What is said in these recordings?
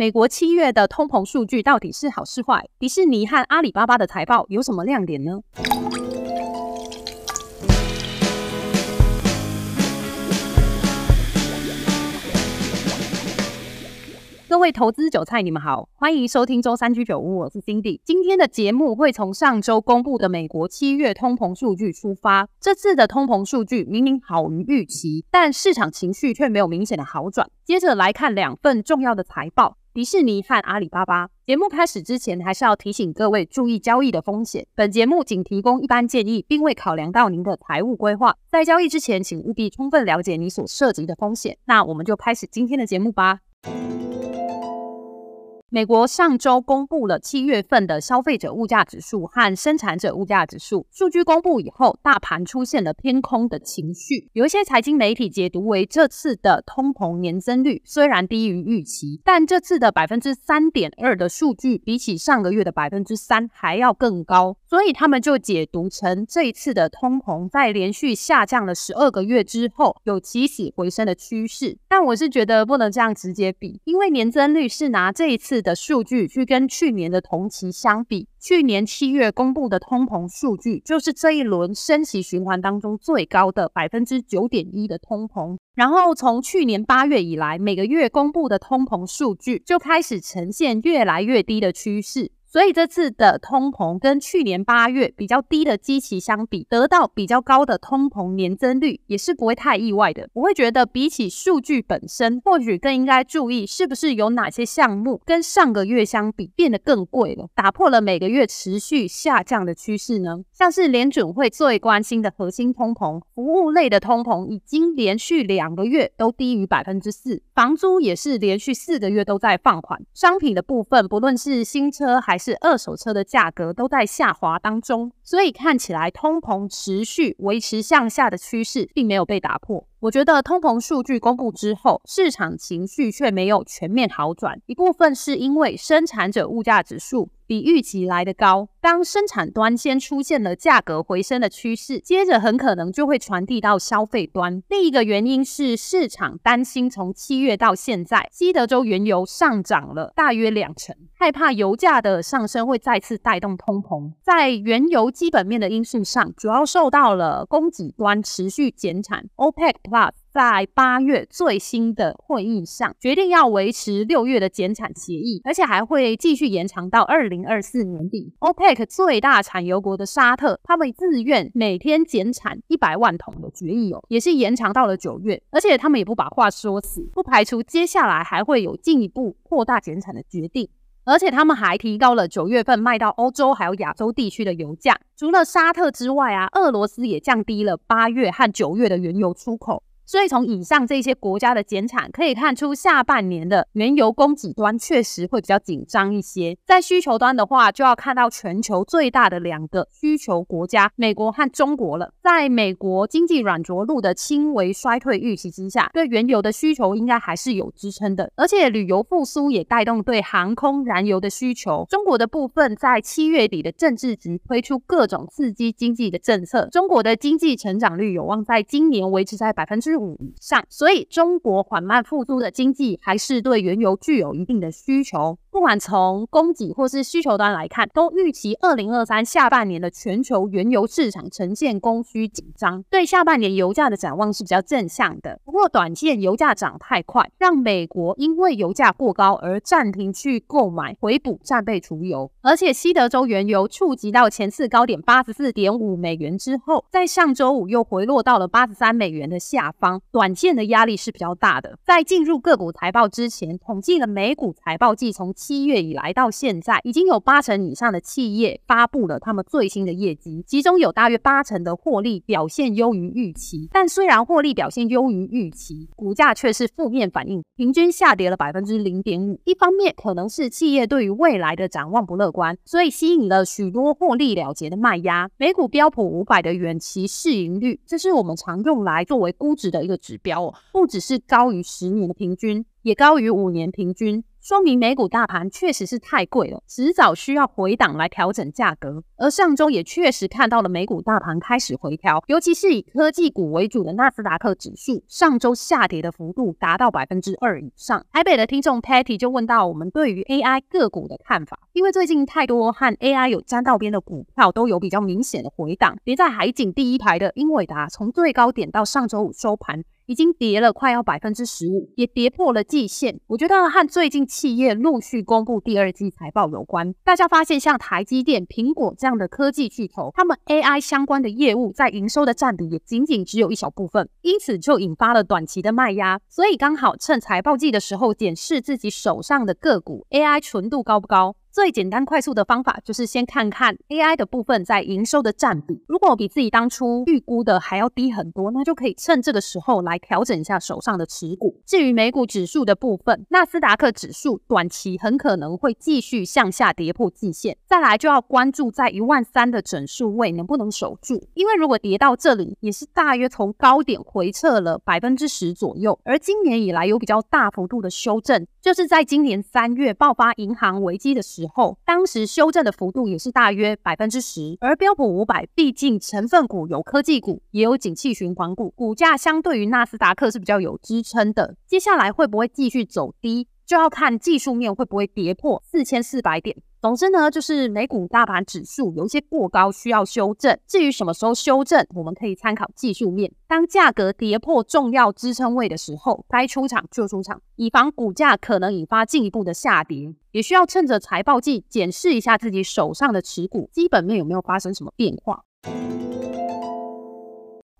美国七月的通膨数据到底是好是坏？迪士尼和阿里巴巴的财报有什么亮点呢？各位投资韭菜，你们好，欢迎收听周三居酒屋，我是 Cindy。今天的节目会从上周公布的美国七月通膨数据出发。这次的通膨数据明明好于预期，但市场情绪却没有明显的好转。接着来看两份重要的财报：迪士尼和阿里巴巴。节目开始之前，还是要提醒各位注意交易的风险。本节目仅提供一般建议，并未考量到您的财务规划。在交易之前，请务必充分了解你所涉及的风险。那我们就开始今天的节目吧。美国上周公布了七月份的消费者物价指数和生产者物价指数数据公布以后，大盘出现了偏空的情绪。有一些财经媒体解读为，这次的通膨年增率虽然低于预期，但这次的百分之三点二的数据比起上个月的百分之三还要更高，所以他们就解读成这一次的通膨在连续下降了十二个月之后，有起死回生的趋势。但我是觉得不能这样直接比，因为年增率是拿这一次。的数据去跟去年的同期相比，去年七月公布的通膨数据就是这一轮升息循环当中最高的百分之九点一的通膨。然后从去年八月以来，每个月公布的通膨数据就开始呈现越来越低的趋势。所以这次的通膨跟去年八月比较低的基期相比，得到比较高的通膨年增率，也是不会太意外的。我会觉得比起数据本身，或许更应该注意是不是有哪些项目跟上个月相比变得更贵了，打破了每个月持续下降的趋势呢？像是联准会最关心的核心通膨，服务类的通膨已经连续两个月都低于百分之四，房租也是连续四个月都在放缓，商品的部分不论是新车还是二手车的价格都在下滑当中，所以看起来通膨持续维持向下的趋势，并没有被打破。我觉得通膨数据公布之后，市场情绪却没有全面好转，一部分是因为生产者物价指数比预期来得高。当生产端先出现了价格回升的趋势，接着很可能就会传递到消费端。另一个原因是市场担心，从七月到现在，西德州原油上涨了大约两成，害怕油价的上升会再次带动通膨。在原油基本面的因素上，主要受到了供给端持续减产，OPEC Plus。在八月最新的会议上，决定要维持六月的减产协议，而且还会继续延长到二零二四年底。OPEC 最大产油国的沙特，他们自愿每天减产一百万桶的决议哦，也是延长到了九月，而且他们也不把话说死，不排除接下来还会有进一步扩大减产的决定。而且他们还提高了九月份卖到欧洲还有亚洲地区的油价。除了沙特之外啊，俄罗斯也降低了八月和九月的原油出口。所以从以上这些国家的减产可以看出，下半年的原油供给端确实会比较紧张一些。在需求端的话，就要看到全球最大的两个需求国家——美国和中国了。在美国经济软着陆的轻微衰退预期之下，对原油的需求应该还是有支撑的。而且旅游复苏也带动对航空燃油的需求。中国的部分在七月底的政治局推出各种刺激经济的政策，中国的经济成长率有望在今年维持在百分之五以上，所以中国缓慢复苏的经济还是对原油具有一定的需求。不管从供给或是需求端来看，都预期二零二三下半年的全球原油市场呈现供需紧张，对下半年油价的展望是比较正向的。不过，短线油价涨太快，让美国因为油价过高而暂停去购买回补战备储油，而且西德州原油触及到前次高点八十四点五美元之后，在上周五又回落到了八十三美元的下方。短线的压力是比较大的。在进入个股财报之前，统计了美股财报季从七月以来到现在，已经有八成以上的企业发布了他们最新的业绩，其中有大约八成的获利表现优于预期。但虽然获利表现优于预期，股价却是负面反应，平均下跌了百分之零点五。一方面可能是企业对于未来的展望不乐观，所以吸引了许多获利了结的卖压。美股标普五百的远期市盈率，这是我们常用来作为估值的一个指标哦，不只是高于十年的平均，也高于五年平均。说明美股大盘确实是太贵了，迟早需要回档来调整价格。而上周也确实看到了美股大盘开始回调，尤其是以科技股为主的纳斯达克指数，上周下跌的幅度达到百分之二以上。台北的听众 Patty 就问到我们对于 AI 个股的看法，因为最近太多和 AI 有沾到边的股票都有比较明显的回档，连在海景第一排的英伟达，从最高点到上周五收盘。已经跌了快要百分之十五，也跌破了季线。我觉得和最近企业陆续公布第二季财报有关。大家发现，像台积电、苹果这样的科技巨头，他们 AI 相关的业务在营收的占比也仅仅只有一小部分，因此就引发了短期的卖压。所以刚好趁财报季的时候，检视自己手上的个股 AI 纯度高不高。最简单快速的方法就是先看看 AI 的部分在营收的占比，如果比自己当初预估的还要低很多，那就可以趁这个时候来调整一下手上的持股。至于美股指数的部分，纳斯达克指数短期很可能会继续向下跌破季线，再来就要关注在一万三的整数位能不能守住，因为如果跌到这里，也是大约从高点回撤了百分之十左右，而今年以来有比较大幅度的修正，就是在今年三月爆发银行危机的时候。当时修正的幅度也是大约百分之十，而标普五百毕竟成分股有科技股，也有景气循环股，股价相对于纳斯达克是比较有支撑的。接下来会不会继续走低，就要看技术面会不会跌破四千四百点。总之呢，就是美股大盘指数有一些过高，需要修正。至于什么时候修正，我们可以参考技术面。当价格跌破重要支撑位的时候，该出场就出场，以防股价可能引发进一步的下跌。也需要趁着财报季检视一下自己手上的持股，基本面有没有发生什么变化。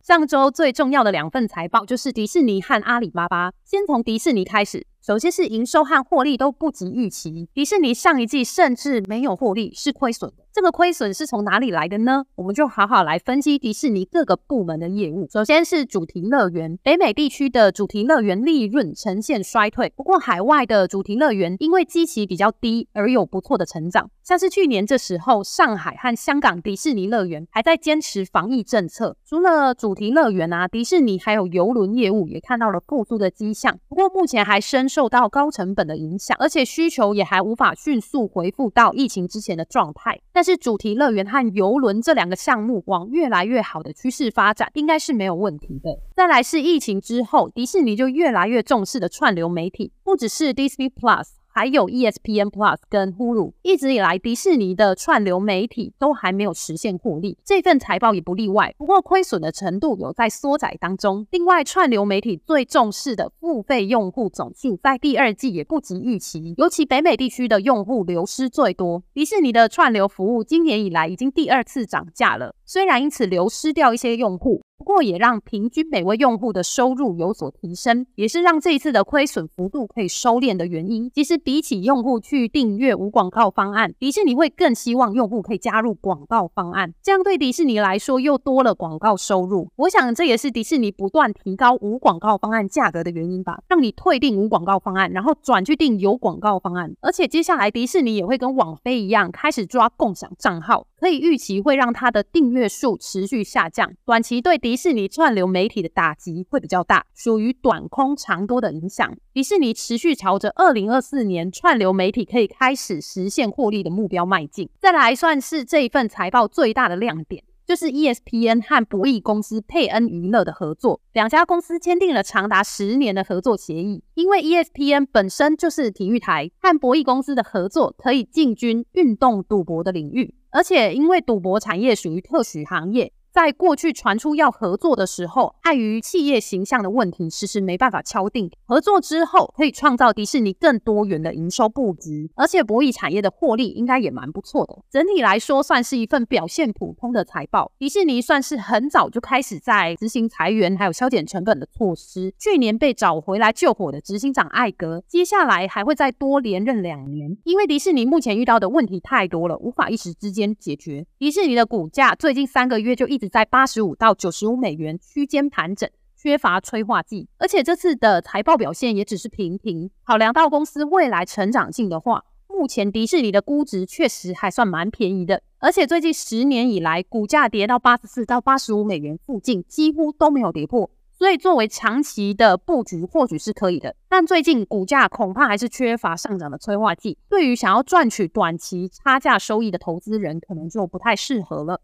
上周最重要的两份财报就是迪士尼和阿里巴巴。先从迪士尼开始。首先是营收和获利都不及预期，迪士尼上一季甚至没有获利，是亏损的。这个亏损是从哪里来的呢？我们就好好来分析迪士尼各个部门的业务。首先是主题乐园，北美地区的主题乐园利润呈现衰退，不过海外的主题乐园因为基期比较低而有不错的成长。像是去年这时候，上海和香港迪士尼乐园还在坚持防疫政策。除了主题乐园啊，迪士尼还有邮轮业务也看到了复苏的迹象，不过目前还深受到高成本的影响，而且需求也还无法迅速恢复到疫情之前的状态。但是主题乐园和游轮这两个项目往越来越好的趋势发展，应该是没有问题的。再来是疫情之后，迪士尼就越来越重视的串流媒体，不只是 Disney Plus。还有 ESPN Plus 跟 Hulu，一直以来迪士尼的串流媒体都还没有实现获利，这份财报也不例外。不过亏损的程度有在缩窄当中。另外，串流媒体最重视的付费用户总数在第二季也不及预期，尤其北美地区的用户流失最多。迪士尼的串流服务今年以来已经第二次涨价了，虽然因此流失掉一些用户。不过也让平均每位用户的收入有所提升，也是让这一次的亏损幅度可以收敛的原因。其实比起用户去订阅无广告方案，迪士尼会更希望用户可以加入广告方案，这样对迪士尼来说又多了广告收入。我想这也是迪士尼不断提高无广告方案价格的原因吧，让你退订无广告方案，然后转去订有广告方案。而且接下来迪士尼也会跟网飞一样开始抓共享账号，可以预期会让它的订阅数持续下降，短期对迪。迪士尼串流媒体的打击会比较大，属于短空长多的影响。迪士尼持续朝着二零二四年串流媒体可以开始实现获利的目标迈进。再来算是这一份财报最大的亮点，就是 ESPN 和博弈公司佩恩娱乐的合作，两家公司签订了长达十年的合作协议。因为 ESPN 本身就是体育台，和博弈公司的合作可以进军运动赌博的领域，而且因为赌博产业属于特许行业。在过去传出要合作的时候，碍于企业形象的问题，迟迟没办法敲定。合作之后，可以创造迪士尼更多元的营收布局，而且博弈产业的获利应该也蛮不错的。整体来说，算是一份表现普通的财报。迪士尼算是很早就开始在执行裁员还有削减成本的措施。去年被找回来救火的执行长艾格，接下来还会再多连任两年，因为迪士尼目前遇到的问题太多了，无法一时之间解决。迪士尼的股价最近三个月就一只在八十五到九十五美元区间盘整，缺乏催化剂，而且这次的财报表现也只是平平。考量到公司未来成长性的话，目前迪士尼的估值确实还算蛮便宜的。而且最近十年以来，股价跌到八十四到八十五美元附近，几乎都没有跌破。所以作为长期的布局或许是可以的。但最近股价恐怕还是缺乏上涨的催化剂，对于想要赚取短期差价收益的投资人，可能就不太适合了。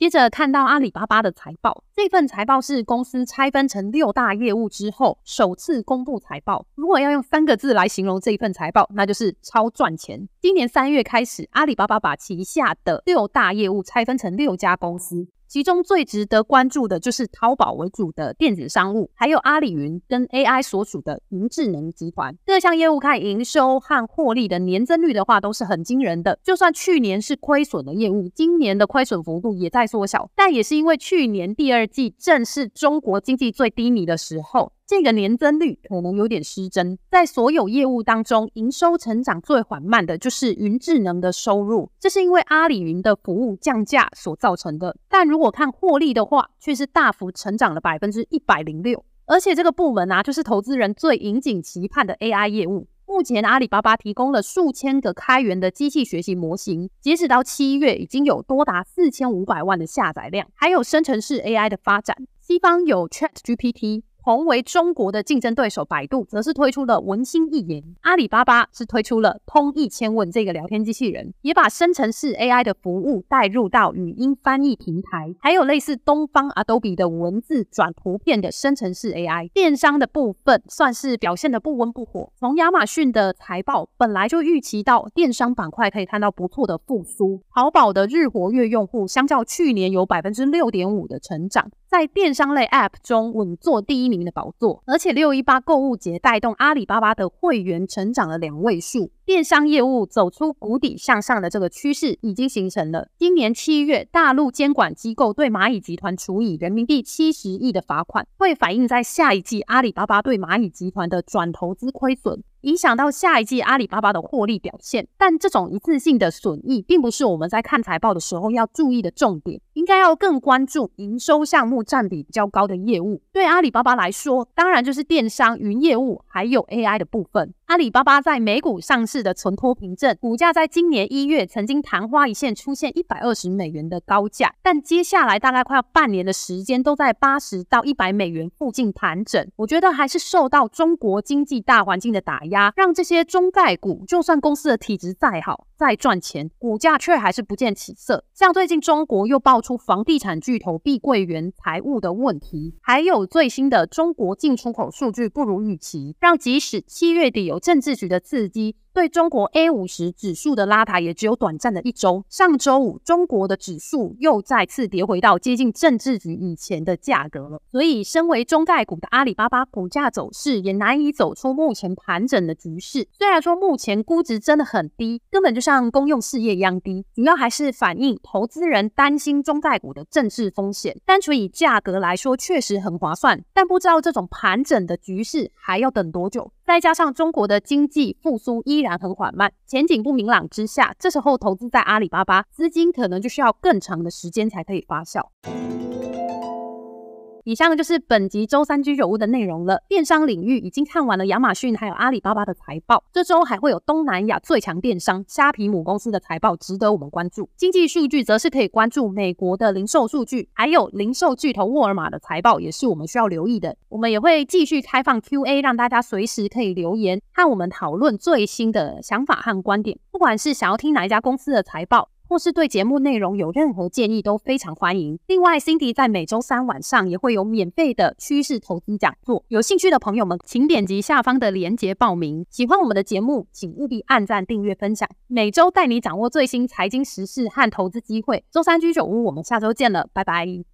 接着看到阿里巴巴的财报，这份财报是公司拆分成六大业务之后首次公布财报。如果要用三个字来形容这一份财报，那就是超赚钱。今年三月开始，阿里巴巴把旗下的六大业务拆分成六家公司。其中最值得关注的就是淘宝为主的电子商务，还有阿里云跟 AI 所属的云智能集团。各项业务看营收和获利的年增率的话，都是很惊人的。就算去年是亏损的业务，今年的亏损幅度也在缩小，但也是因为去年第二季正是中国经济最低迷的时候。这个年增率可能有点失真，在所有业务当中，营收成长最缓慢的就是云智能的收入，这是因为阿里云的服务降价所造成的。但如果看获利的话，却是大幅成长了百分之一百零六。而且这个部门啊，就是投资人最引颈期盼的 AI 业务。目前阿里巴巴提供了数千个开源的机器学习模型，截止到七月，已经有多达四千五百万的下载量，还有生成式 AI 的发展。西方有 ChatGPT。同为中国的竞争对手，百度则是推出了文心一言，阿里巴巴是推出了通义千问这个聊天机器人，也把生成式 AI 的服务带入到语音翻译平台，还有类似东方 Adobe 的文字转图片的生成式 AI。电商的部分算是表现得不温不火，从亚马逊的财报本来就预期到电商板块可以看到不错的复苏，淘宝的日活跃用户相较去年有百分之六点五的成长。在电商类 App 中稳坐第一名的宝座，而且六一八购物节带动阿里巴巴的会员成长了两位数，电商业务走出谷底向上的这个趋势已经形成了。今年七月，大陆监管机构对蚂蚁集团处以人民币七十亿的罚款，会反映在下一季阿里巴巴对蚂蚁集团的转投资亏损。影响到下一季阿里巴巴的获利表现，但这种一次性的损益并不是我们在看财报的时候要注意的重点，应该要更关注营收项目占比比较高的业务。对阿里巴巴来说，当然就是电商、云业务还有 AI 的部分。阿里巴巴在美股上市的存托凭证股价在今年一月曾经昙花一现，出现一百二十美元的高价，但接下来大概快要半年的时间都在八十到一百美元附近盘整。我觉得还是受到中国经济大环境的打压，让这些中概股就算公司的体质再好，在赚钱，股价却还是不见起色。像最近中国又爆出房地产巨头碧桂园财务的问题，还有最新的中国进出口数据不如预期，让即使七月底有政治局的刺激，对中国 A 五十指数的拉抬也只有短暂的一周。上周五，中国的指数又再次跌回到接近政治局以前的价格了。所以，身为中概股的阿里巴巴股价走势也难以走出目前盘整的局势。虽然说目前估值真的很低，根本就像公用事业一样低，主要还是反映投资人担心中概股的政治风险。单纯以价格来说，确实很划算，但不知道这种盘整的局势还要等多久。再加上中国的经济复苏依依然很缓慢，前景不明朗之下，这时候投资在阿里巴巴，资金可能就需要更长的时间才可以发酵。以上就是本集周三居酒屋的内容了。电商领域已经看完了亚马逊还有阿里巴巴的财报，这周还会有东南亚最强电商虾皮母公司的财报，值得我们关注。经济数据则是可以关注美国的零售数据，还有零售巨头沃尔玛的财报，也是我们需要留意的。我们也会继续开放 Q&A，让大家随时可以留言和我们讨论最新的想法和观点。不管是想要听哪一家公司的财报，或是对节目内容有任何建议，都非常欢迎。另外，Cindy 在每周三晚上也会有免费的趋势投资讲座，有兴趣的朋友们，请点击下方的链接报名。喜欢我们的节目，请务必按赞、订阅、分享。每周带你掌握最新财经时事和投资机会。周三居酒屋，我们下周见了，拜拜。